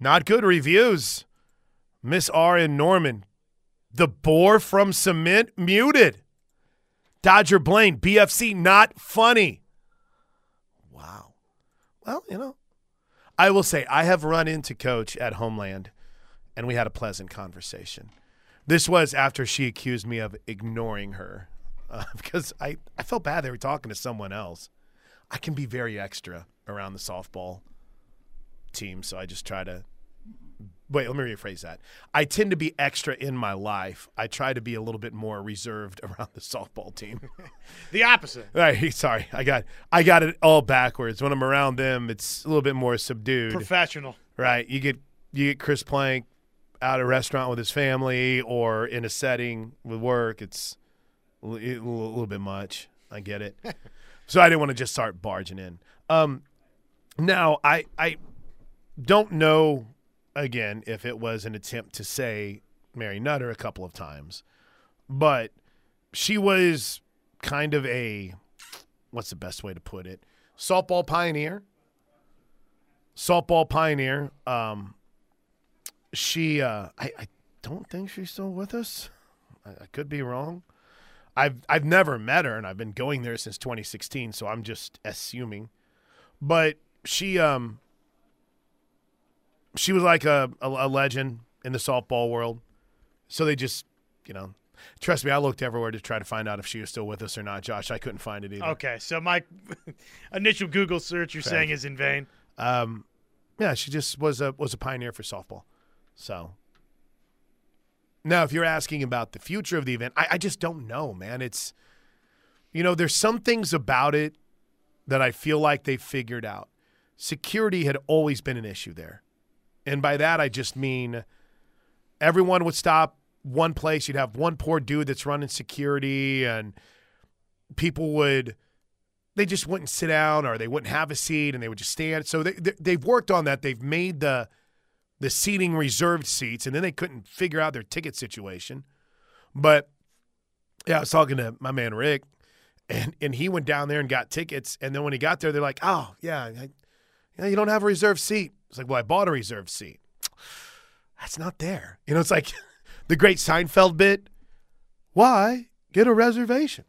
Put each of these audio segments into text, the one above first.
Not good reviews. Miss R in Norman. The boar from cement muted. Dodger Blaine, BFC not funny. Wow. Well, you know, I will say I have run into Coach at Homeland, and we had a pleasant conversation. This was after she accused me of ignoring her uh, because I, I felt bad they were talking to someone else. I can be very extra around the softball team, so I just try to. Wait, let me rephrase that. I tend to be extra in my life. I try to be a little bit more reserved around the softball team. the opposite. Right, sorry, I got I got it all backwards. When I'm around them, it's a little bit more subdued. Professional. Right, you get you get Chris Plank out at a restaurant with his family or in a setting with work. It's a little, a little bit much. I get it. so I didn't want to just start barging in. Um, now I I don't know again if it was an attempt to say Mary Nutter a couple of times, but she was kind of a what's the best way to put it? Saltball pioneer. Saltball pioneer. Um, she, uh, I, I don't think she's still with us. I, I could be wrong. I've I've never met her, and I've been going there since 2016, so I'm just assuming. But she, um, she was like a, a, a legend in the softball world. So they just, you know, trust me, I looked everywhere to try to find out if she was still with us or not, Josh. I couldn't find it either. Okay, so my initial Google search you're Correct. saying is in vain. Um, yeah, she just was a was a pioneer for softball. So now, if you're asking about the future of the event, I, I just don't know, man. It's you know, there's some things about it that I feel like they figured out. Security had always been an issue there, and by that I just mean everyone would stop one place. You'd have one poor dude that's running security, and people would they just wouldn't sit down or they wouldn't have a seat and they would just stand. So they, they they've worked on that. They've made the the seating reserved seats, and then they couldn't figure out their ticket situation. But yeah, I was talking to my man Rick, and and he went down there and got tickets, and then when he got there, they're like, "Oh yeah, I, yeah, you don't have a reserved seat." It's like, "Well, I bought a reserved seat." That's not there. You know, it's like the great Seinfeld bit. Why get a reservation?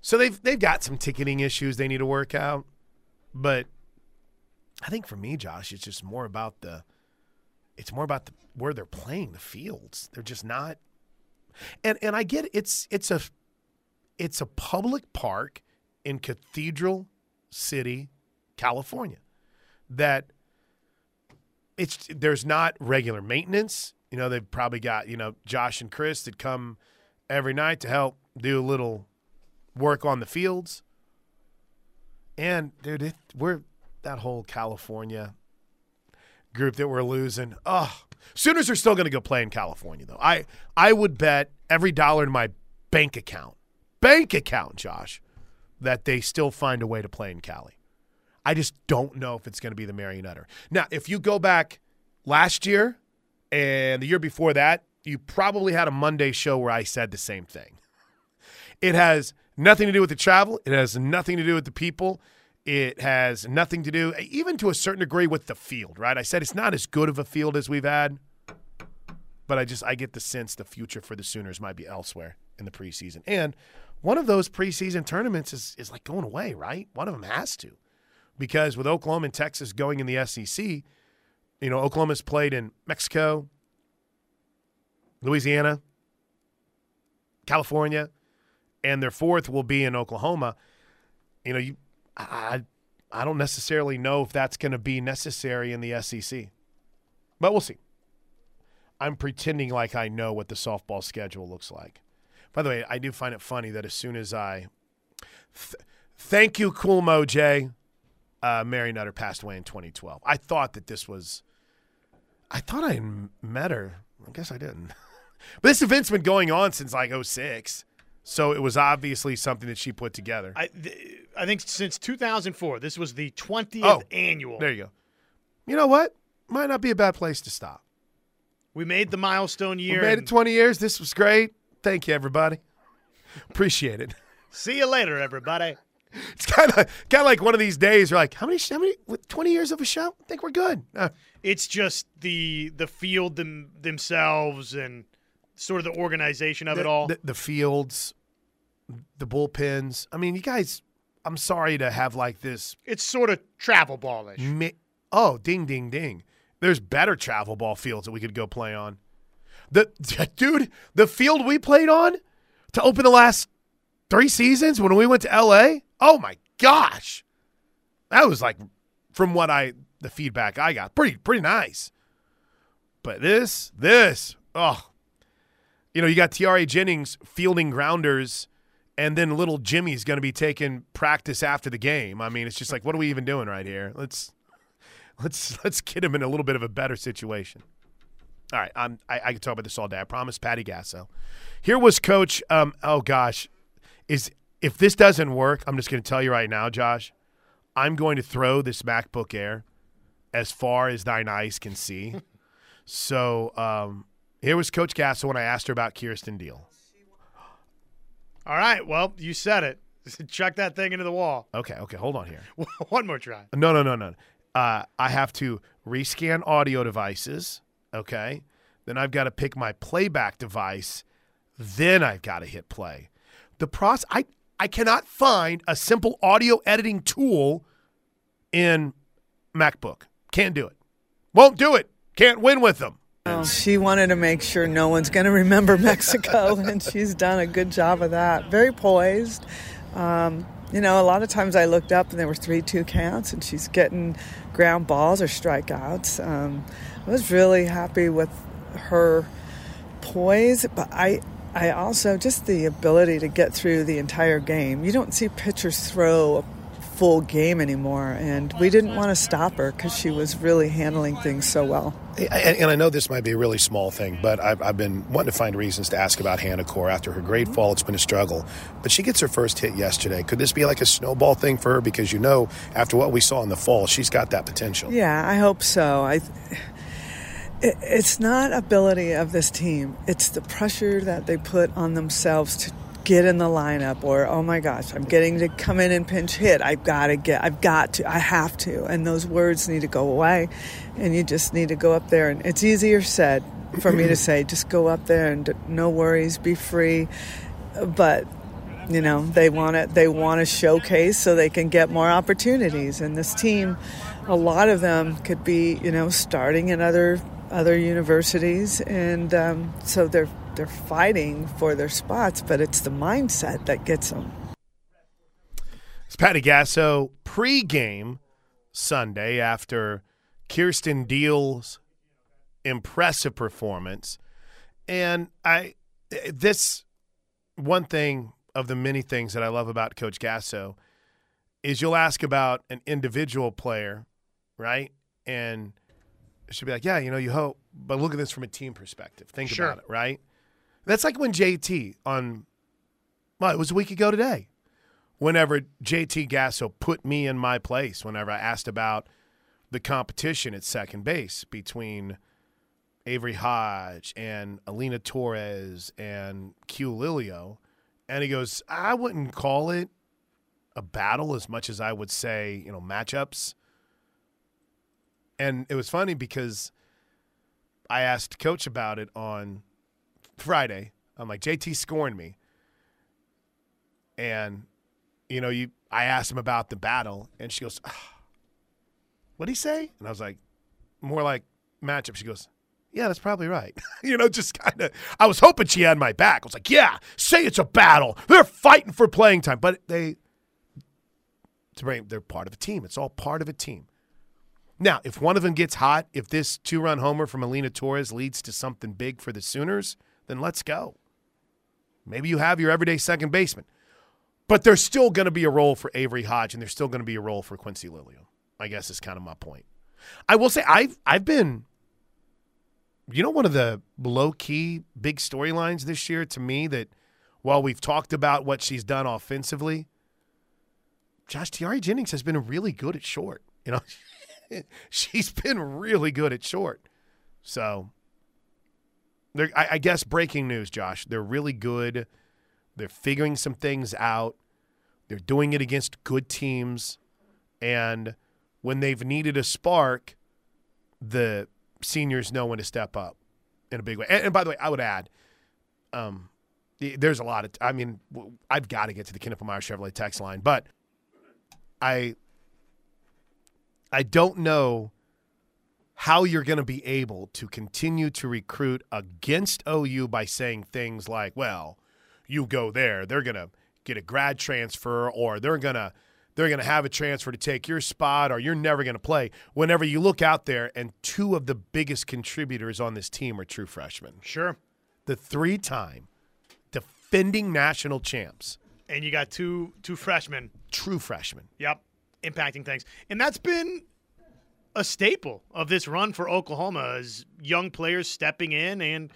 So they've they've got some ticketing issues they need to work out, but I think for me, Josh, it's just more about the it's more about the, where they're playing the fields. They're just not, and and I get it. it's it's a it's a public park in Cathedral City, California, that it's there's not regular maintenance. You know, they've probably got you know Josh and Chris that come every night to help do a little work on the fields. And dude, it, we're that whole California group that we're losing. Oh, Sooners are still going to go play in California though. I I would bet every dollar in my bank account, bank account, Josh, that they still find a way to play in Cali. I just don't know if it's going to be the Mary Nutter. Now, if you go back last year and the year before that, you probably had a Monday show where I said the same thing. It has nothing to do with the travel. It has nothing to do with the people. It has nothing to do, even to a certain degree, with the field, right? I said it's not as good of a field as we've had, but I just I get the sense the future for the Sooners might be elsewhere in the preseason. And one of those preseason tournaments is is like going away, right? One of them has to, because with Oklahoma and Texas going in the SEC, you know Oklahoma's played in Mexico, Louisiana, California, and their fourth will be in Oklahoma. You know, you I I don't necessarily know if that's going to be necessary in the SEC, but we'll see. I'm pretending like I know what the softball schedule looks like. By the way, I do find it funny that as soon as I th- thank you, Cool Mo Jay, uh, Mary Nutter passed away in 2012. I thought that this was, I thought I met her. I guess I didn't. but this event's been going on since like 06. So it was obviously something that she put together. I, th- I think since 2004, this was the 20th Oh, annual. There you go. You know what? Might not be a bad place to stop. We made the milestone year. We made it 20 years. This was great. Thank you, everybody. Appreciate it. See you later, everybody. It's kind of kind of like one of these days. You're like, how many? How many? Twenty years of a show? I think we're good. Uh, It's just the the field them, themselves and sort of the organization of the, it all. the, the fields, the bullpens. I mean, you guys. I'm sorry to have like this. it's sort of travel ballish. Mi- oh, ding, ding, ding. There's better travel ball fields that we could go play on. The dude, the field we played on to open the last three seasons when we went to LA. Oh my gosh, that was like from what I the feedback I got, pretty pretty nice. But this this oh, you know you got Tiare Jennings fielding grounders. And then little Jimmy's going to be taking practice after the game. I mean, it's just like, what are we even doing right here? Let's let's let's get him in a little bit of a better situation. All right, I'm, I, can talk about this all day. I promise, Patty Gasso. Here was Coach. Um, oh gosh, is if this doesn't work, I'm just going to tell you right now, Josh. I'm going to throw this MacBook Air as far as thine eyes can see. so um, here was Coach Gasso when I asked her about Kierston Deal. All right, well, you said it. Chuck that thing into the wall. Okay, okay, hold on here. One more try. No, no, no, no. Uh, I have to rescan audio devices. Okay. Then I've got to pick my playback device. Then I've got to hit play. The process, I, I cannot find a simple audio editing tool in MacBook. Can't do it. Won't do it. Can't win with them. She wanted to make sure no one's going to remember Mexico, and she's done a good job of that. Very poised. Um, you know, a lot of times I looked up and there were three two counts, and she's getting ground balls or strikeouts. Um, I was really happy with her poise, but I. I also just the ability to get through the entire game. You don't see pitchers throw a full game anymore, and we didn't want to stop her because she was really handling things so well. And, and I know this might be a really small thing, but I've, I've been wanting to find reasons to ask about Hannah Coor after her great fall. It's been a struggle, but she gets her first hit yesterday. Could this be like a snowball thing for her? Because you know, after what we saw in the fall, she's got that potential. Yeah, I hope so. I. It, it's not ability of this team; it's the pressure that they put on themselves to get in the lineup. Or oh my gosh, I'm getting to come in and pinch hit. I've got to get. I've got to. I have to. And those words need to go away, and you just need to go up there. And it's easier said for me to say, just go up there and no worries, be free. But you know they want to they want to showcase so they can get more opportunities and this team a lot of them could be you know starting in other other universities and um, so they're they're fighting for their spots but it's the mindset that gets them It's Patty Gasso pregame Sunday after Kierston Deal's impressive performance. And I this one thing of the many things that I love about Coach Gasso is you'll ask about an individual player, right? And she'll be like, Yeah, you know, you hope, but look at this from a team perspective. Think Sure. about it, right? That's like when JT on well, it was a week ago today whenever JT Gasso put me in my place whenever I asked about the competition at second base between Avery Hodge and Alina Torres and Q Lilio. And he goes, I wouldn't call it a battle as much as I would say, you know, matchups. And it was funny because I asked coach about it on Friday. I'm like, JT scorned me. And you know, you I asked him about the battle, and she goes, "What'd he say?" And I was like, "More like matchup." She goes, "Yeah, that's probably right." you know, just kind of. I was hoping she had my back. I was like, "Yeah, say it's a battle. They're fighting for playing time, but they, they're part of a team. It's all part of a team." Now, if one of them gets hot, if this two-run homer from Alina Torres leads to something big for the Sooners, then let's go. Maybe you have your everyday second baseman. But there's still going to be a role for Avery Hodge, and there's still going to be a role for Quincee Lilio. I guess is kind of my point. I will say I've I've been, you know, one of the low key big storylines this year to me that while we've talked about what she's done offensively, Josh Tiare Jennings has been really good at short. You know, she's been really good at short. So, I, I guess breaking news, Josh. They're really good. They're figuring some things out. They're doing it against good teams. And when they've needed a spark, the seniors know when to step up in a big way. And, and by the way, I would add, um, there's a lot of. I mean, I've got to get to the Knippelmeyer Chevrolet text line, but I, I don't know how you're going to be able to continue to recruit against OU by saying things like, "Well, you go there, they're going to get a grad transfer, or they're going to." They're going to have a transfer to take your spot, or you're never going to play. Whenever you look out there, and two of the biggest contributors on this team are true freshmen Sure. the three time defending national champs, And you got two two freshmen. true freshmen. Yep. Impacting things. And that's been a staple of this run for Oklahoma is young players stepping in and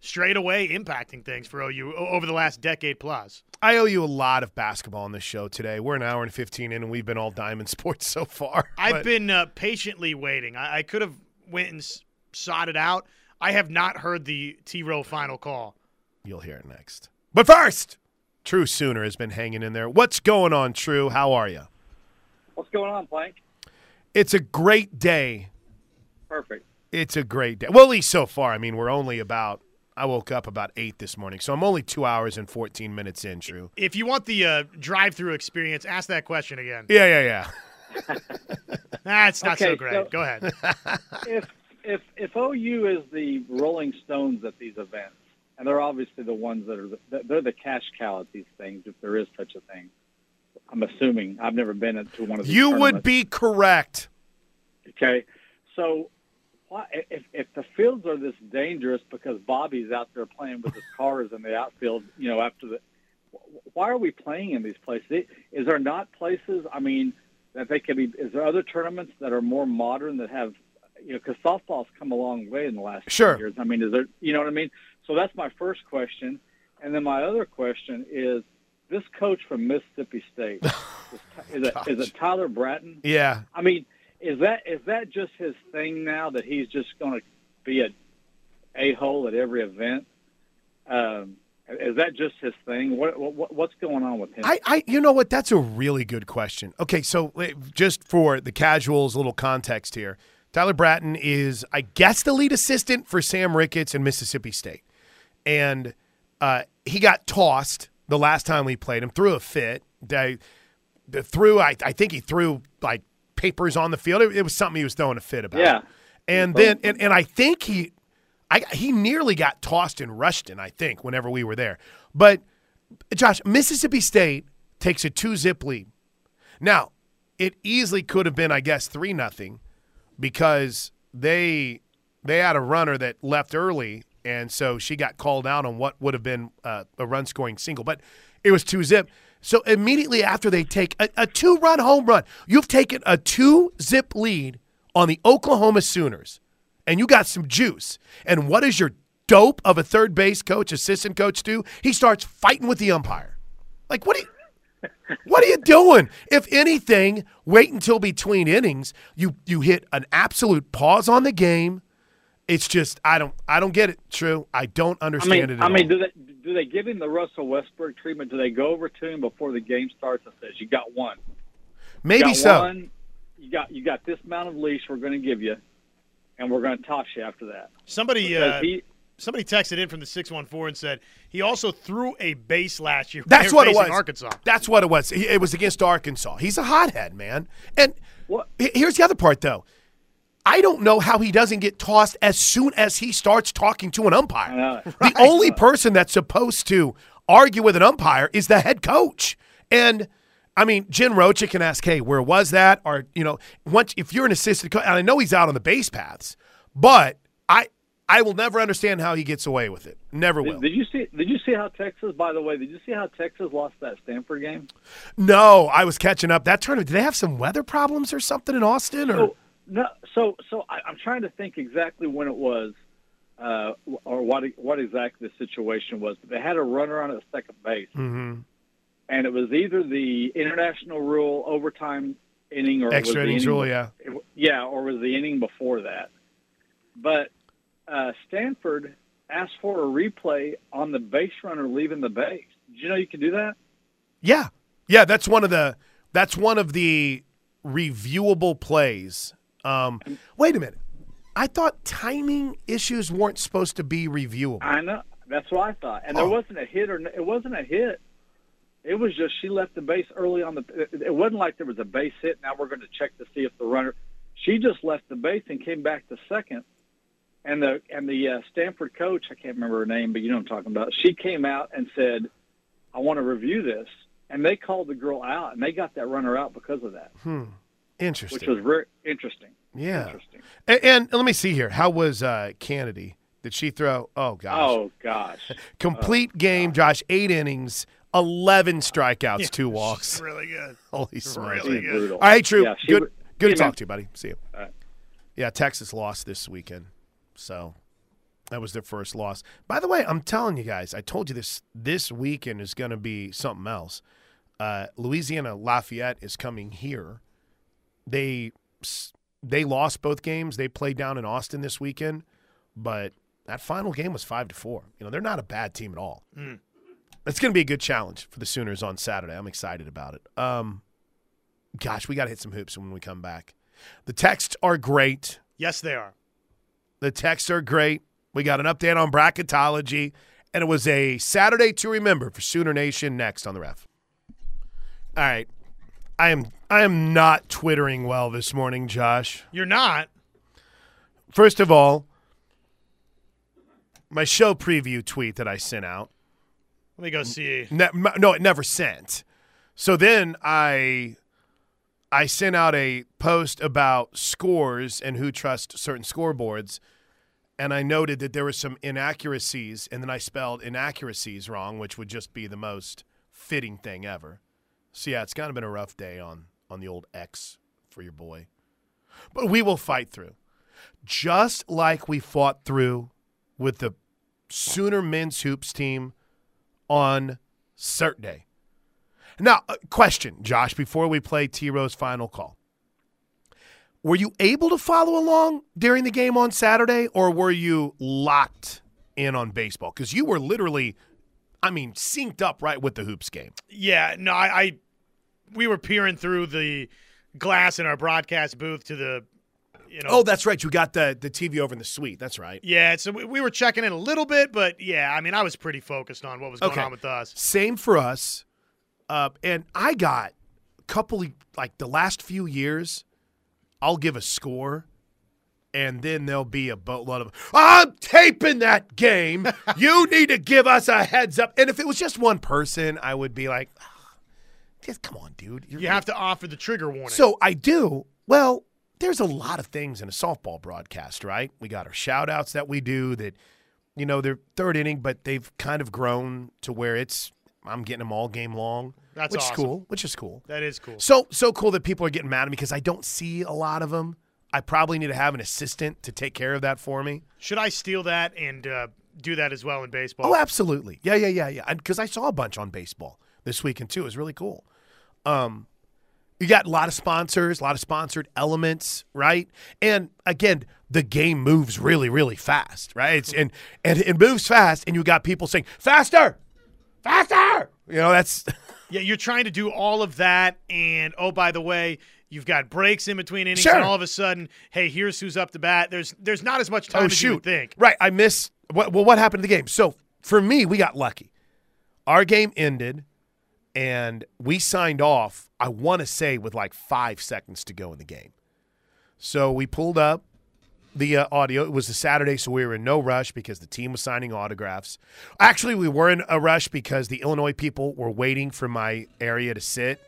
straight away impacting things for OU over the last decade plus. I owe you a lot of basketball on this show today. We're an hour and 15 in, and we've been all diamond sports so far. I've But been uh, patiently waiting. I, I could have went and s- sought it out. I have not heard the T Row final call. You'll hear it next. But first, True Sooner has been hanging in there. What's going on, True? How are you? What's going on, Plank? It's a great day. Perfect. It's a great day. Well, at least so far. I mean, we're only about, I woke up about 8 this morning, so I'm only two hours and 14 minutes in, True. If you want the uh, drive-through experience, ask that question again. Yeah, yeah, yeah. That's not so great. so- Go ahead. if if if OU is the Rolling Stones at these events, and they're obviously the ones that are the, they're the cash cow at these things, if there is such a thing. I'm assuming I've never been to one of these. You would be correct. okay. So, why if if the fields are this dangerous because Bobby's out there playing with his cars in the outfield, you know, after the why are we playing in these places? Is there not places? I mean, that they could be. Is there other tournaments that are more modern that have, you know, because softball's come a long way in the last few Sure. years. I mean, is there? You know what I mean? So that's my first question, and then my other question is this coach from Mississippi State. is, is, it, is it Tyler Bratton? Yeah. I mean, is that is that just his thing now that he's just going to be a a hole at every event? Um, is that just his thing? What, what what's going on with him? I, I, you know what? That's a really good question. Okay, so eh, just for the casuals, a little context here. Tyler Bratton is, I guess, the lead assistant for Sam Ricketts in Mississippi State, and uh, he got tossed the last time we played him. Threw a fit. They, the threw. I, I think he threw like papers on the field. It, it was something he was throwing a fit about. Yeah. and then and, and I think he, I he nearly got tossed in Ruston. I think whenever we were there, but Josh, Mississippi State takes a two zip lead. Now, it easily could have been, I guess, three nothing, because they they had a runner that left early, and so she got called out on what would have been uh, a run scoring single, but it was two zip. So immediately after they take a, a two run home run, you've taken a two zip lead on the Oklahoma Sooners, and you got some juice. And what does your dope of a third base coach, assistant coach do? He starts fighting with the umpire. Like, what you. What are you doing? If anything, wait until between innings. You you hit an absolute pause on the game. It's just I don't I don't get it. True, I don't I understand mean, it. At I mean, all. do they do they give him the Russell Westbrook treatment? Do they go over to him before the game starts and says, "You got one, maybe you got so. one, you got you got this amount of leash we're going to give you, and we're going to toss you after that." Somebody uh, he, somebody texted in from the 614 and said he also threw a base last year. That's what it was. Arkansas. That's what it was. It was against Arkansas. He's a hothead, man. And What? here's the other part, though. I don't know how he doesn't get tossed as soon as he starts talking to an umpire. Know. The only person that's supposed to argue with an umpire is the head coach. And I mean, Jen Rocha can ask, "Hey, where was that?" Or you know, once if you're an assistant coach, and I know he's out on the base paths, but I I will never understand how he gets away with it. Never will. Did, did you see? Did you see how Texas? By the way, did you see how Texas lost that Stanford game? No, I was catching up. That tournament, did they have some weather problems or something in Austin? Or So no, so so I, I'm trying to think exactly when it was, uh, or what what exactly the situation was. But they had a runner on at second base, Mm-hmm. and it was either the international rule overtime inning or extra innings inning rule, yeah. it- yeah, or was the inning before that. But uh, Stanford asked for a replay on the base runner leaving the base. Did you know you could do that? Yeah. Yeah, that's one of the that's one of the reviewable plays. Um, wait a minute. I thought timing issues weren't supposed to be reviewable. I know. That's what I thought. And there Oh. wasn't a hit or it wasn't a hit. It was just she left the base early on the. It, wasn't like there was a base hit. Now we're going to check to see if the runner. She just left the base and came back to second. And the and the uh, Stanford coach, I can't remember her name, but you know what I'm talking about. She came out and said, "I want to review this," and they called the girl out, and they got that runner out because of that, Interesting. which was very interesting. yeah. Interesting. And, and let me see here. How was uh, Canady? Did she throw? Oh gosh. Oh gosh. Complete game, Josh. Eight innings, eleven strikeouts, two walks. Really good. Holy smokes! really good. brutal. All right, True. Yeah, good. w- Good to Hey, man. talk to you, buddy. See you. All right. Yeah, Texas lost this weekend, so that was their first loss. By the way, I'm telling you guys, I told you this. This weekend is going to be something else. Uh, Louisiana Lafayette is coming here. They they lost both games. They played down in Austin this weekend, but that final game was five to four. You know, they're not a bad team at all. It's going to be a good challenge for the Sooners on Saturday. I'm excited about it. Um, gosh, we got to hit some hoops when we come back. The texts are great. Yes, they are. The texts are great. We got an update on bracketology, and it was a Saturday to remember for Sooner Nation next on the Rev. All right. I am I am not twittering well this morning, Josh. You're not. First of all, my show preview tweet that I sent out Let me go see. Ne- m- no, it never sent. So then I I sent out a post about scores and who trusts certain scoreboards, and I noted that there were some inaccuracies, and then I spelled inaccuracies wrong, which would just be the most fitting thing ever. So yeah, it's kind of been a rough day on on the old X for your boy, but we will fight through, just like we fought through with the Sooner men's hoops team on Saturday. Now, uh, question, Josh, before we play T Rose final call. Were you able to follow along during the game on Saturday, or were you locked in on baseball? Because you were literally, I mean, synced up right with the hoops game. Yeah, no, I, I we were peering through the glass in our broadcast booth to the, you know. Oh, that's right. You got the, the TV over in the suite. That's right. yeah. So we, we were checking in a little bit, but yeah, I mean, I was pretty focused on what was going Okay. on with us. Same for us. Uh, and I got a couple like the last few years, I'll give a score, and then there'll be a boatload of, I'm taping that game. you need to give us a heads up. And if it was just one person, I would be like, "Ah, just come on, dude. You're- You have to offer the trigger warning. so I do. Well, there's a lot of things in a softball broadcast, right? We got our shout outs that we do that, you know, they're third inning, but they've kind of grown to where it's, I'm getting them all game long. That's which awesome. is cool. Which is cool. that is cool. So so cool that people are getting mad at me because I don't see a lot of them. I probably need to have an assistant to take care of that for me. Should I steal that and uh, do that as well in baseball? Oh, absolutely. Yeah, yeah, yeah, yeah. Because I saw a bunch on baseball this weekend too. It was really cool. Um, you got a lot of sponsors, a lot of sponsored elements, right? And again, the game moves really, really fast, right? It's, and and it moves fast, and you got people saying faster, faster. You know, that's Yeah, you're trying to do all of that, and oh, by the way, you've got breaks in between innings, Sure. and all of a sudden, hey, here's who's up to bat. There's there's not as much time oh as you shoot, would think. right? I miss what. Well, what happened to the game? So for me, we got lucky. Our game ended, and we signed off. I want to say with like five seconds to go in the game. So we pulled up the uh, audio. It was a Saturday, so we were in no rush because the team was signing autographs. Actually, we were in a rush because the Illinois people were waiting for my area to sit.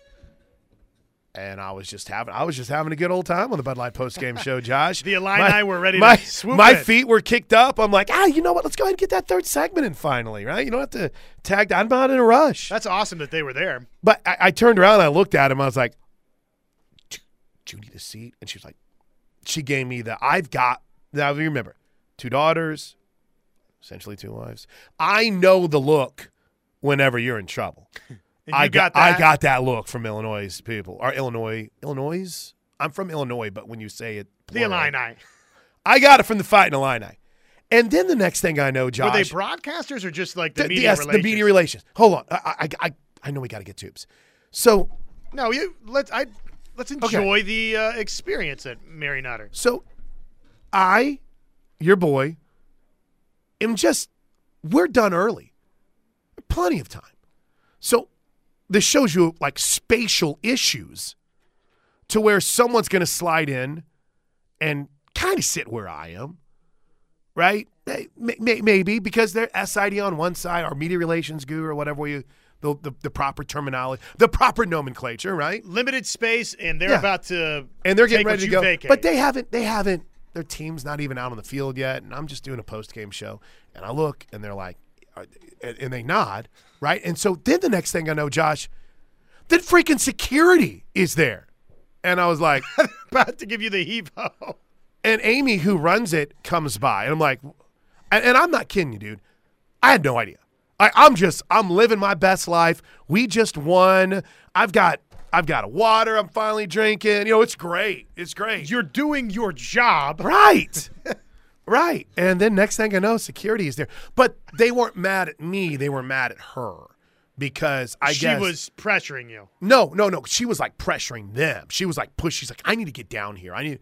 And I was just having I was just having a good old time on the Bud Light post game show, Josh. The Illini were ready to my, swoop My in. feet were kicked up. I'm like, ah, you know what? Let's go ahead and get that third segment in finally, right? You don't have to tag. I'm not in a rush. That's awesome that they were there. But I, I turned around and I looked at him. I was like, "Do do you need a seat?" And she was like, she gave me the. I've got now. You remember, two daughters, essentially two wives. I know the look whenever you're in trouble. I you got, I that. got that look from Illinois people. Or Illinois, Illinois. I'm from Illinois, but when you say it, the plural, Illini. I got it from the Fighting Illini. And then the next thing I know, Josh, Were they broadcasters or just like the, the, media yes, relations? the media relations. Hold on, I, I, I, I know we got to get tubes. So No, you let's I let's enjoy the uh, experience at Mary Nutter. So I, your boy, am just we're done early. Plenty of time. So this shows you like spatial issues to where someone's going to slide in and kind of sit where I am, right? May- may- Maybe because they're SID on one side, or media relations guru, or whatever you the, the, the proper terminology, the proper nomenclature, right? Limited space, and they're Yeah. about to and they're getting ready to go. vacate. But they haven't. They haven't. Their team's not even out on the field yet, and I'm just doing a post game show. And I look, and they're like, Uh, and and they nod, right? And so then the next thing I know, Josh, then freaking security is there, and I was like, about to give you the heave and Amy who runs it comes by, and I'm like, and, and I'm not kidding you, dude. I had no idea. I, I'm just I'm living my best life. We just won. I've got I've got a water. I'm finally drinking. You know, it's great. It's great. You're doing your job. Right. right. And then next thing I know, security is there. But they weren't mad at me. They were mad at her because I guess she guess was pressuring you. no, no, no. She was like pressuring them. She was like push. She's like, I need to get down here. I need.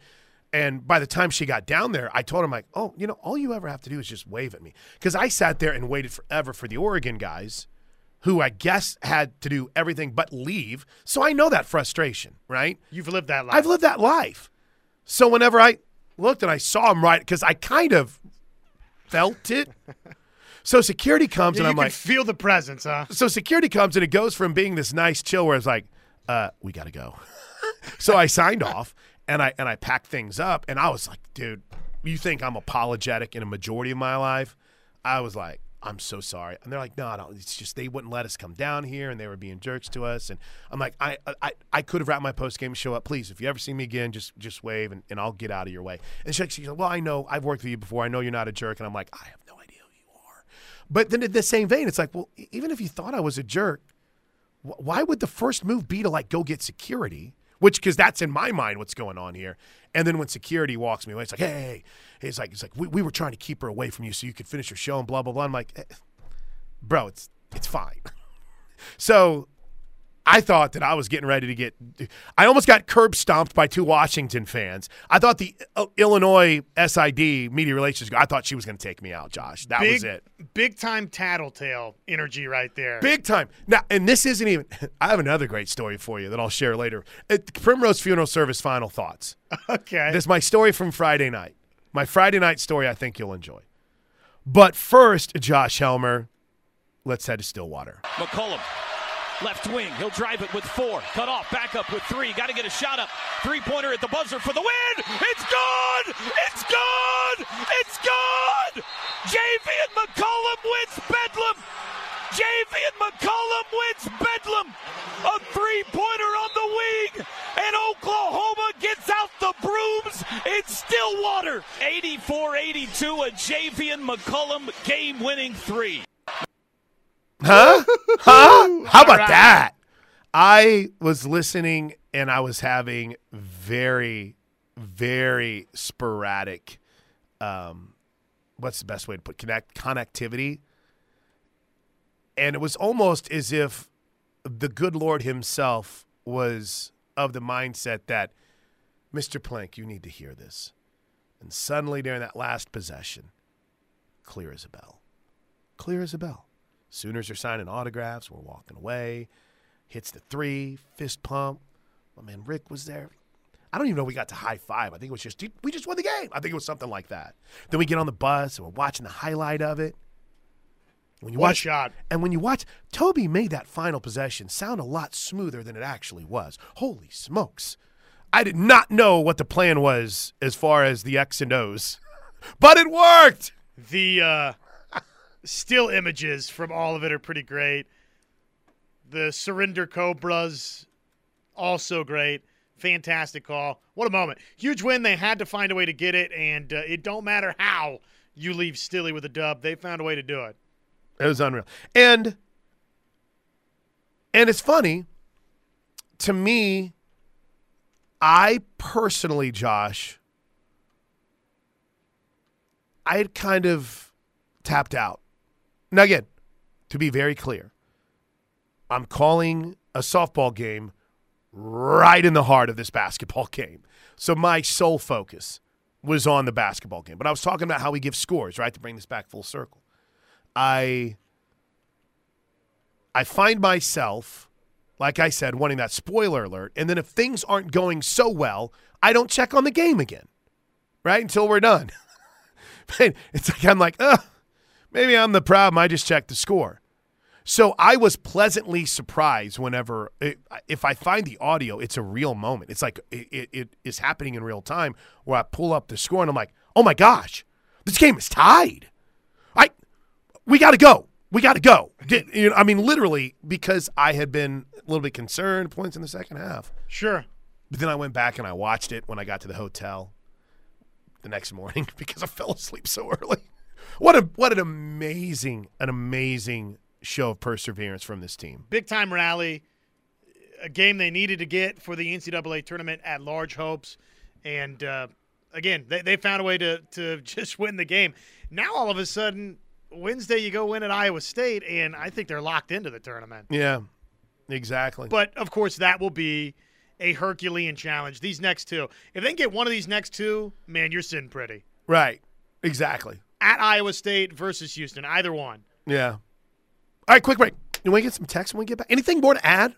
And by the time she got down there, I told her, I'm like, oh, you know, all you ever have to do is just wave at me. Because I sat there and waited forever for the Oregon guys, who I guess had to do everything but leave. So I know that frustration, right? You've lived that life. I've lived that life. So whenever I looked and I saw him right, because I kind of felt it. So security comes Yeah, and I'm can like, feel the presence, huh? so security comes and it goes from being this nice chill where it's like, uh, we gotta go. so I signed off and I and I packed things up and I was like, dude, you think I'm apologetic in a majority of my life? I was like, I'm so sorry. And they're like, no, no, it's just they wouldn't let us come down here and they were being jerks to us. And I'm like, I I, I could have wrapped my post game show up. Please, if you ever see me again, just just wave and, and I'll get out of your way. And she's like, well, I know I've worked with you before. I know you're not a jerk. And I'm like, I have no idea who you are. But then in the same vein, it's like, well, even if you thought I was a jerk, why would the first move be to like go get security? Which, because that's in my mind what's going on here. And then when security walks me away, it's like, hey, hey, it's like, it's like we, we were trying to keep her away from you so you could finish your show and blah blah blah. I'm like, eh, bro, it's it's fine. so I thought that I was getting ready to get. I almost got curb stomped by two Washington fans. I thought the uh, Illinois SID media relations. I thought she was going to take me out, Josh. That Big, was it. big time tattletale energy right there. Big time. Now, and this isn't even. I have another great story for you that I'll share later. At Primrose Funeral Service. Final thoughts. Okay. This is my story from Friday night. My Friday night story. I think you'll enjoy. But first, Josh Helmer, let's head to Stillwater. McCollum, left wing. He'll drive it with four. Cut off. Back up with three. Got to get a shot up. Three pointer at the buzzer for the win. It's good. It's good. It's good. Javian McCollum wins Bedlam. Javian McCollum wins Bedlam. A three pointer on the wing. And Oklahoma gets out the brooms in Stillwater. 84 82. A Javian McCollum game winning three. Huh? Huh? How about right. that? I was listening and I was having very, very sporadic. Um, what's the best way to put connect connectivity? And it was almost as if the good Lord Himself was of the mindset that, Mr. Plank, you need to hear this. And suddenly, during that last possession, clear as a bell. Clear as a bell. Sooners are signing autographs. We're walking away. Hits the three, fist pump. My man Rick was there. I don't even know we got to high five. I think it was just, we just won the game. I think it was something like that. Then we get on the bus and we're watching the highlight of it. When you What watch shot. and when you watch, Toby made that final possession sound a lot smoother than it actually was. Holy smokes. I did not know what the plan was as far as the X and O's, but it worked. The uh, still images from all of it are pretty great. The surrender cobras, also great. Fantastic call. What a moment. Huge win. They had to find a way to get it, and uh, it don't matter how you leave Stilly with a dub. They found a way to do it. It was unreal. And and it's funny to me I personally Josh I had kind of tapped out. Now again, to be very clear, I'm calling a softball game right in the heart of this basketball game. So my sole focus was on the basketball game. But I was talking about how we give scores, right, to bring this back full circle. I I find myself, like I said, wanting that spoiler alert. And then if things aren't going so well, I don't check on the game again, right? Until we're done. it's like I'm like, oh, maybe I'm the problem. I just checked the score. So I was pleasantly surprised whenever, it, if I find the audio, it's a real moment. It's like it, it, it is happening in real time where I pull up the score and I'm like, oh my gosh, this game is tied. I, we got to go. We got to go. You know, I mean, literally, because I had been a little bit concerned points in the second half. Sure. But then I went back and I watched it when I got to the hotel the next morning because I fell asleep so early. What a what an amazing an amazing show of perseverance from this team. Big time rally, a game they needed to get for the NCAA tournament at large hopes, and uh, again they, they found a way to to just win the game. Now all of a sudden Wednesday you go win at Iowa State, and I think they're locked into the tournament. Yeah, exactly. But of course that will be a Herculean challenge. These next two, if they can get one of these next two, man, you're sitting pretty. Right. Exactly. At Iowa State versus Houston, either one. Yeah. All right, quick break. You want to get some text when we get back? Anything more to add?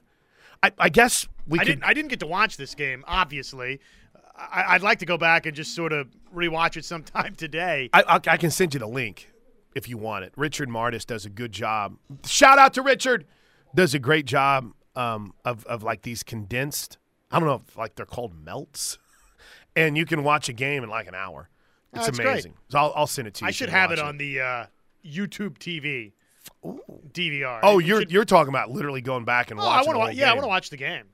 I, I guess we I could. didn't. I didn't get to watch this game. Obviously, I, would like to go back and just sort of rewatch it sometime today. I, I, I can send you the link if you want it. Richard Martis does a good job. Shout out to Richard. Does a great job um, of of like these condensed. I don't know if like they're called melts, and you can watch a game in like an hour. It's amazing. So I'll, I'll send it to you. I should have it watch on the uh, YouTube TV DVR. Oh, you're should- you're talking about literally going back and Oh, I watching. want the to. Yeah, I want to watch the game.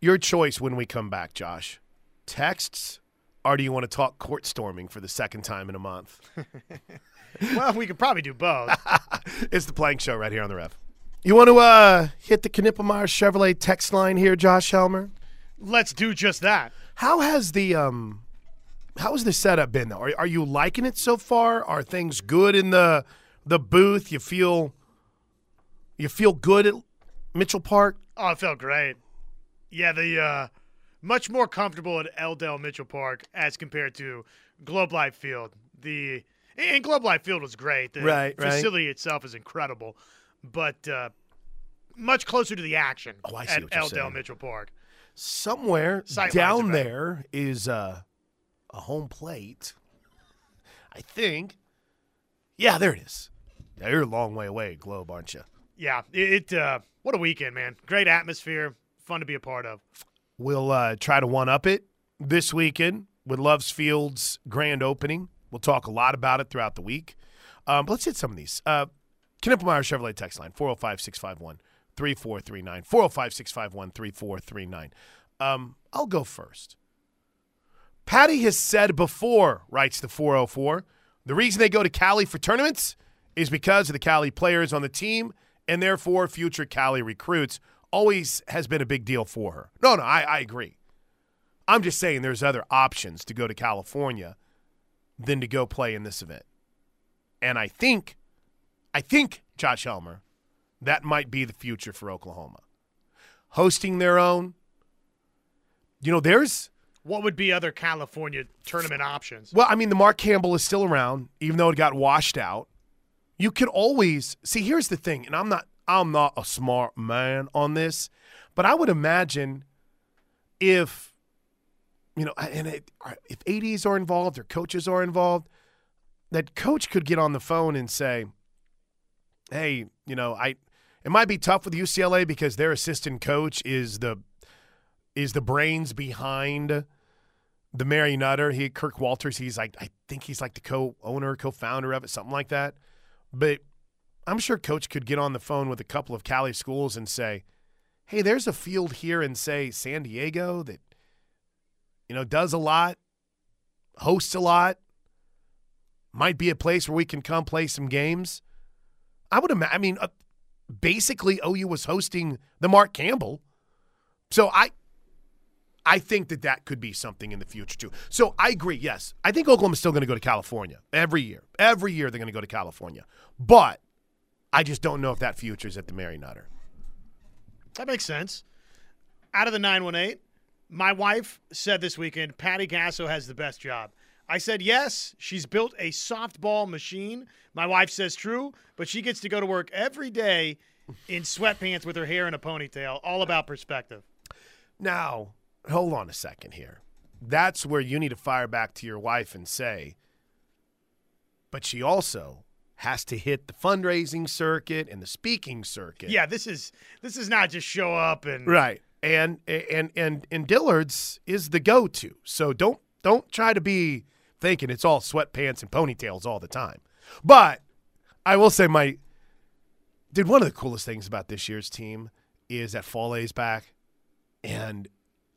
Your choice when we come back, Josh. Texts, or do you want to talk court storming for the second time in a month? well, we could probably do both. it's the Plank Show right here on the Rev. You want to uh, hit the Knippelmeyer Chevrolet text line here, Josh Helmer? Let's do just that. How has the um, how has the setup been though? Are, are you liking it so far? Are things good in the the booth? You feel you feel good at Mitchell Park? Oh, it felt great. Yeah, the uh, much more comfortable at L. Dale Mitchell Park as compared to Globe Life Field. The and Globe Life Field was great. The Right, right. facility itself is incredible, but uh, much closer to the action Oh, I see at L. Dale. Mitchell Park. Somewhere Sight down there is uh, a home plate. I think. Yeah, there it is. Yeah, you're a long way away, Globe, aren't you? Yeah, it. uh, what a weekend, man! Great atmosphere, fun to be a part of. We'll uh, try to one up it this weekend with Love's Field's grand opening. We'll talk a lot about it throughout the week. Um, but let's hit some of these. Uh, Knippelmeyer Chevrolet text line 405 651 3439. 405 651 3439. Um, I'll go first. Patty has said before, writes the 404, the reason they go to Cali for tournaments is because of the Cali players on the team and therefore future Cali recruits always has been a big deal for her. No, no, I, I agree. I'm just saying there's other options to go to California than to go play in this event. And I think, I think, Josh Helmer, that might be the future for Oklahoma. Hosting their own, you know, there's What would be other California tournament options? well, I mean, the Mark Campbell is still around, even though it got washed out. You could always see. Here's the thing, and I'm not. I'm not a smart man on this, but I would imagine if you know, and it, if ads are involved or coaches are involved, that coach could get on the phone and say, "Hey, you know, I it might be tough with UCLA because their assistant coach is the is the brains behind." the Mary Nutter, he Kirk Walters, he's like I think he's like the co-owner, co-founder of it, something like that. But I'm sure coach could get on the phone with a couple of Cali schools and say, "Hey, there's a field here in say San Diego that you know does a lot, hosts a lot, might be a place where we can come play some games." I would imagine. I mean, uh, basically, OU was hosting the Mark Campbell, so I I think that that could be something in the future too. So I agree. Yes, I think Oklahoma's still going to go to California every year. Every year they're going to go to California, but I just don't know if that future is at the Mary Nutter. That makes sense. Out of the 918, my wife said this weekend Patty Gasso has the best job. I said yes. She's built a softball machine. My wife says true, but she gets to go to work every day in sweatpants with her hair in a ponytail. All about perspective. Now, hold on a second here. That's where you need to fire back to your wife and say, but she also has to hit the fundraising circuit and the speaking circuit. Yeah, this is this is not just show up and Right. And and and and Dillard's is the go-to. So don't don't try to be thinking it's all sweatpants and ponytails all the time. But I will say my dude, one of the coolest things about this year's team is that Foley's back. And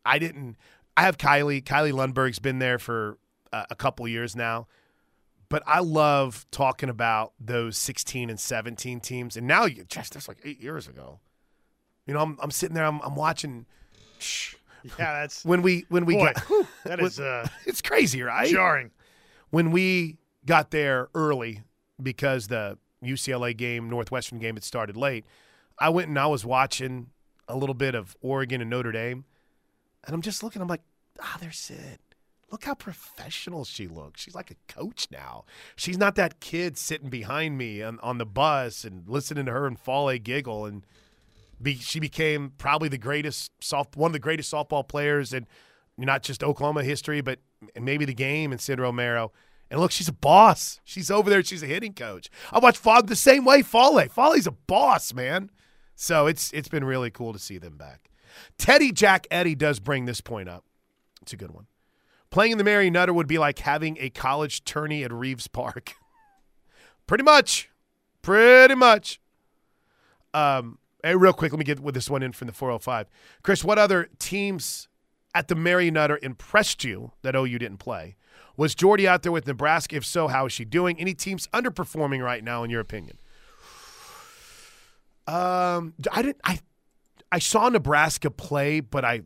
I didn't I have Kylie. Kylie Lundberg's been there for uh, a couple years now. But I love talking about those 16 and 17 teams. And now you just that's like eight years ago. You know, I'm, I'm sitting there, I'm, I'm watching. Shh, Yeah, that's when we when we boy, got that is uh, it's crazy, right? jarring. When we got there early because the UCLA game, Northwestern game, had started late. I went and I was watching a little bit of Oregon and Notre Dame, and I'm just looking. I'm like, ah, there's Sid. Look how professional she looks. She's like a coach now. She's not that kid sitting behind me on, on the bus and listening to her and Foley giggle. And be, she became probably the greatest soft, one of the greatest softball players in not just Oklahoma history, but maybe the game. And Sid Romero. And look, she's a boss. She's over there. She's a hitting coach. I watched Fog the same way. Foley. Foley's a boss, man. So it's it's been really cool to see them back. Teddy Jack Eddie does bring this point up. It's a good one. Playing in the Mary Nutter would be like having a college tourney at Reaves Park. Pretty much. Pretty much. Um, hey, real quick, let me get with this one in from the 405. Chris, what other teams at the Mary Nutter impressed you that OU didn't play? Was Jordy out there with Nebraska? If so, how is she doing? Any teams underperforming right now, in your opinion? Um, I didn't. I I saw Nebraska play, but I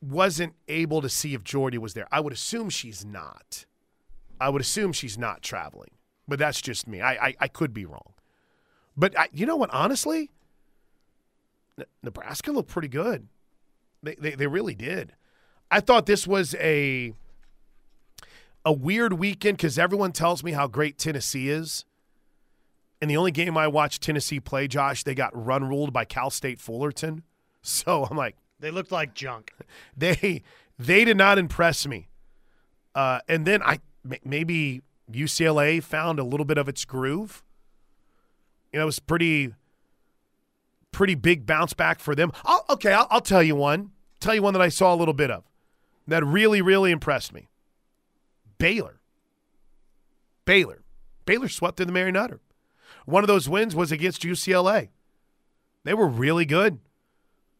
wasn't able to see if Jordy was there. I would assume she's not. I would assume she's not traveling, but that's just me. I I, I could be wrong. But I, you know what? Honestly, Nebraska looked pretty good. They, they they really did. I thought this was a a weird weekend because everyone tells me how great Tennessee is. And the only game I watched Tennessee play, Josh, they got run ruled by Cal State Fullerton. So I'm like, They looked like junk. they they did not impress me. Uh, and then I maybe UCLA found a little bit of its groove. You know, it was pretty pretty big bounce back for them. I'll, okay, I'll, I'll tell you one. Tell you one that I saw a little bit of that really really impressed me. Baylor. Baylor. Baylor swept in the Mary Nutter. One of those wins was against UCLA. They were really good.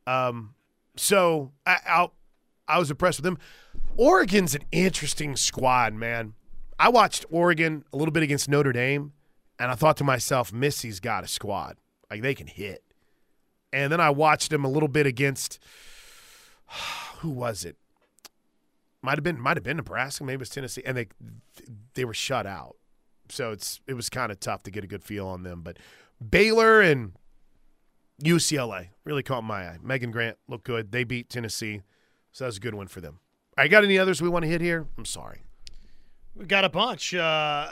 Um, so I, I, I was impressed with them. Oregon's an interesting squad, man. I watched Oregon a little bit against Notre Dame, and I thought to myself, Missy's got a squad. Like they can hit. And then I watched them a little bit against who was it? Might have been might have been Nebraska, maybe it was Tennessee, and they they were shut out. So it's it was kind of tough to get a good feel on them. But Baylor and UCLA really caught my eye. Megan Grant looked good. They beat Tennessee, so that was a good one for them. All right, got any others we want to hit here? I'm sorry. We got a bunch. Uh,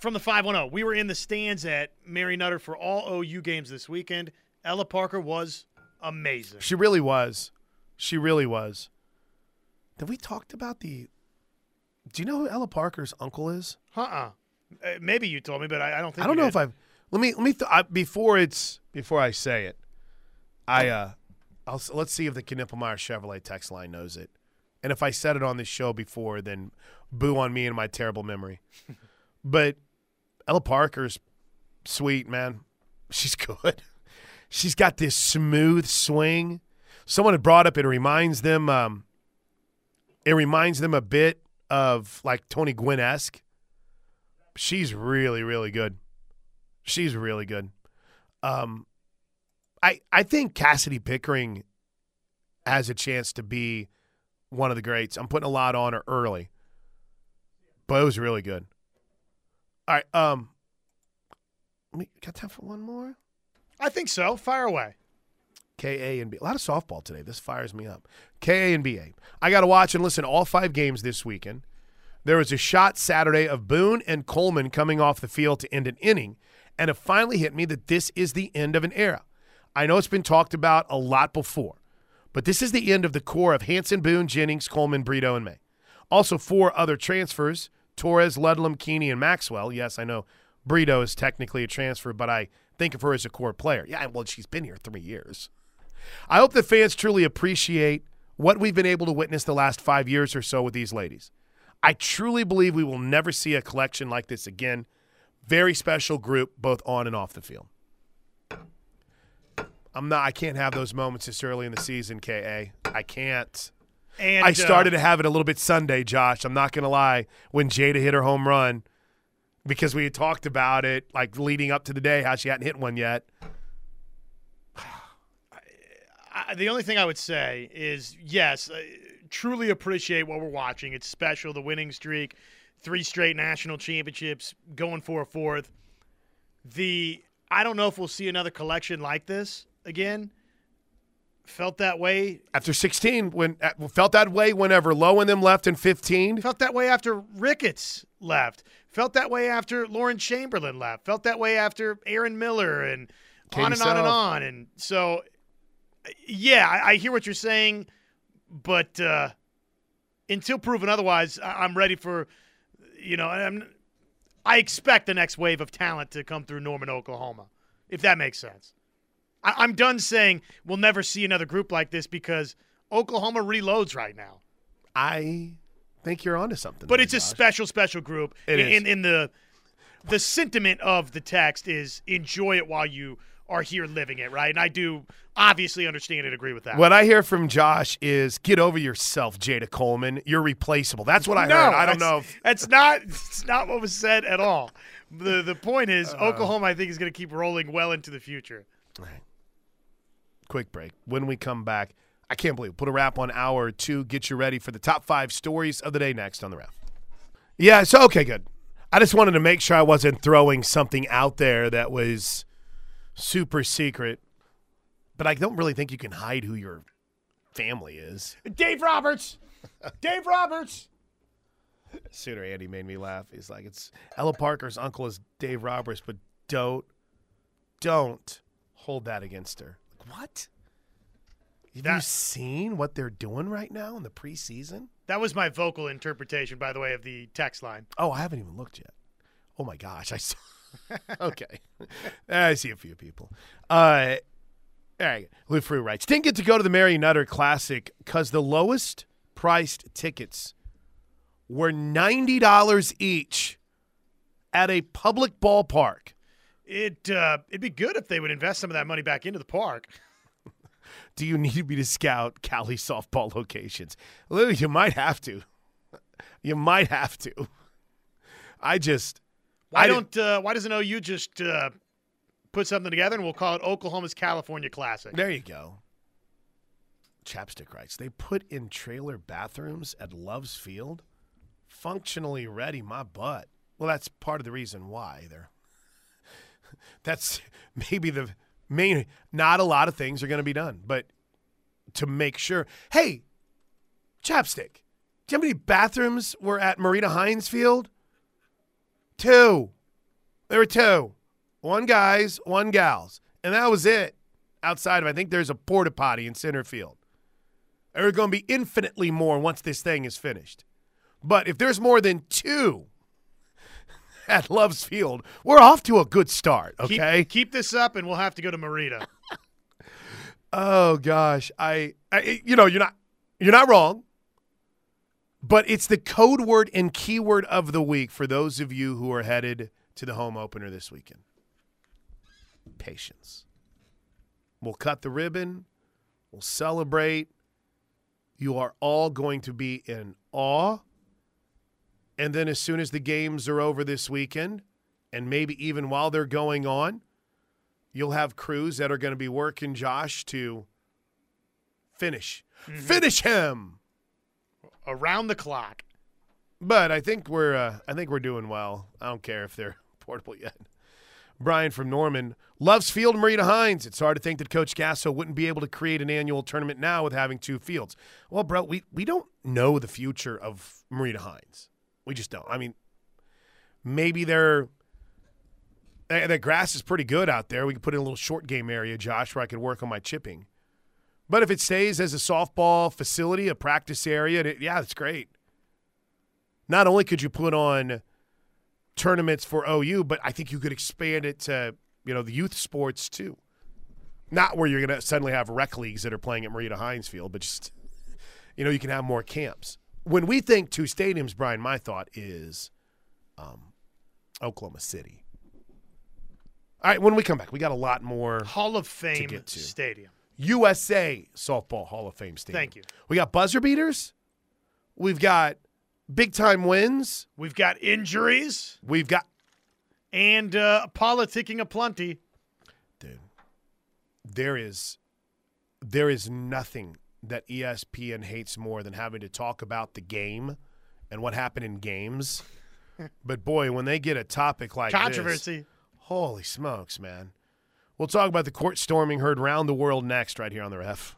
from the 510, we were in the stands at Mary Nutter for all OU games this weekend. Ella Parker was amazing. She really was. She really was. Have we talked about the? Do you know who Ella Parker's uncle is? Uh-uh. Uh, maybe you told me, but I, I don't think I don't know did. if I've. Let me let me th- I, before it's before I say it. I uh, I'll let's see if the Knippelmeyer Chevrolet text line knows it, and if I said it on this show before, then boo on me and my terrible memory. but Ella Parker's sweet man. She's good. She's got this smooth swing. Someone had brought up it reminds them. Um, it reminds them a bit of like Tony Gwynn esque. She's really really good. She's really good. Um, I I think Cassidy Pickering has a chance to be one of the greats. I'm putting a lot on her early, but it was really good. All right, um, we got time for one more. I think so. Fire away. K A and B. A lot of softball today. This fires me up. K A and B A. I got to watch and listen to all five games this weekend. There was a shot Saturday of Boone and Coleman coming off the field to end an inning, and it finally hit me that this is the end of an era. I know it's been talked about a lot before, but this is the end of the core of Hansen, Boone, Jennings, Coleman, Brito, and May. Also, four other transfers Torres, Ludlam, Keeney, and Maxwell. Yes, I know Brito is technically a transfer, but I think of her as a core player. Yeah, well, she's been here three years. I hope the fans truly appreciate what we've been able to witness the last five years or so with these ladies. I truly believe we will never see a collection like this again. Very special group, both on and off the field. I'm not. I can't have those moments this early in the season, Ka. I can't. And I uh, started to have it a little bit Sunday, Josh. I'm not gonna lie. When Jayda hit her home run, because we had talked about it, like leading up to the day, how she hadn't hit one yet. I, the only thing I would say is yes, uh, truly appreciate what we're watching. It's special. The winning streak, three straight national championships, going for a fourth. The I don't know if we'll see another collection like this again. Felt that way. After 16, when uh, felt that way whenever Lowe and them left in 15. Felt that way after Ricketts left. Felt that way after Lauren Chamberlain left. Felt that way after Aaron Miller and Katie on and on and on. And so, yeah, I, I hear what you're saying, but uh, until proven otherwise, I, I'm ready for, you know, I'm, I expect the next wave of talent to come through Norman, Oklahoma, if that makes sense. I, I'm done saying we'll never see another group like this because Oklahoma reloads right now. I think you're onto something. But there, it's a special, special group. It in, is. in in the the sentiment of the text is enjoy it while you are here living it, right? And I do obviously understand and agree with that. What I hear from Josh is get over yourself, Jayda Coleman. You're replaceable. That's what I no, heard. I don't know. If, That's not it's not what was said at all. The the point is Uh-huh. Oklahoma I think is going to keep rolling well into the future. quick break. When we come back, I can't believe it. put a wrap on hour two. Get you ready for the top five stories of the day next on the Rev. Yeah. So okay, good. I just wanted to make sure I wasn't throwing something out there that was super secret. But I don't really think you can hide who your family is. Dave Roberts. Dave Roberts. Sooner Andy made me laugh. He's like, it's Ella Parker's uncle is Dave Roberts, but don't, don't hold that against her. What? Have you seen what they're doing right now in the preseason? That was my vocal interpretation by the way of the text line. Oh, I haven't even looked yet. Oh my gosh, I saw. okay, I see a few people. Uh, all right, Lou Frew writes, didn't get to go to the Mary Nutter Classic because the lowest priced tickets were ninety dollars each at a public ballpark. It uh, it'd be good if they would invest some of that money back into the park. Do you need me to scout Cali softball locations? Lou, you might have to. You might have to. I just. Why I don't uh, Why doesn't OU just uh, put something together and we'll call it Oklahoma's California Classic? There you go. Chapstick writes, they put in trailer bathrooms at Love's Field. Functionally ready, my butt. Well, that's part of the reason why they're. That's maybe the main. Not a lot of things are going to be done, but to make sure. Hey, Chapstick, do you know how many bathrooms were at Marita Hines Field? Two. There were two. One guys, one gals. And that was it. Outside of, I think there's a porta potty in center field. There are going to be infinitely more once this thing is finished. But if there's more than two at Love's Field, we're off to a good start, Keep- okay? Keep, this up, and we'll have to go to Marita. Oh gosh, I, I you know, you're not you're not wrong. But it's the code word and keyword of the week for those of you who are headed to the home opener this weekend. Patience. We'll cut the ribbon. We'll celebrate. You are all going to be in awe. And then as soon as the games are over this weekend, and maybe even while they're going on, you'll have crews that are going to be working Josh to finish. Mm-hmm. Finish him. Around the clock. But I think we're uh, I think we're doing well. I don't care if they're portable yet. Brian from Norman loves Field Marita Hines. It's hard to think that Coach Gasso wouldn't be able to create an annual tournament now with having two fields. Well, bro, we, we don't know the future of Marita Hines. We just don't. I mean, maybe they're that grass is pretty good out there. We could put in a little short game area, Josh, where I could work on my chipping. But if it stays as a softball facility, a practice area, yeah, it's great. Not only could you put on tournaments for OU, but I think you could expand it to you know the youth sports too. Not where you're going to suddenly have rec leagues that are playing at Marita Hines Field, but just you know you can have more camps. When we think two stadiums, Brian, my thought is um, Oklahoma City. All right, when we come back, we got a lot more Hall of Fame get to. Stadium. USA Softball Hall of Fame Stadium. Thank you. We got buzzer beaters. We've got big time wins. We've got injuries We've got and uh, politicking aplenty. dude. There is there is nothing that ESPN hates more than having to talk about the game and what happened in games. but boy, when they get a topic like this, Controversy. holy smokes, man. We'll talk about the court storming heard round the world next, right here on the Rev.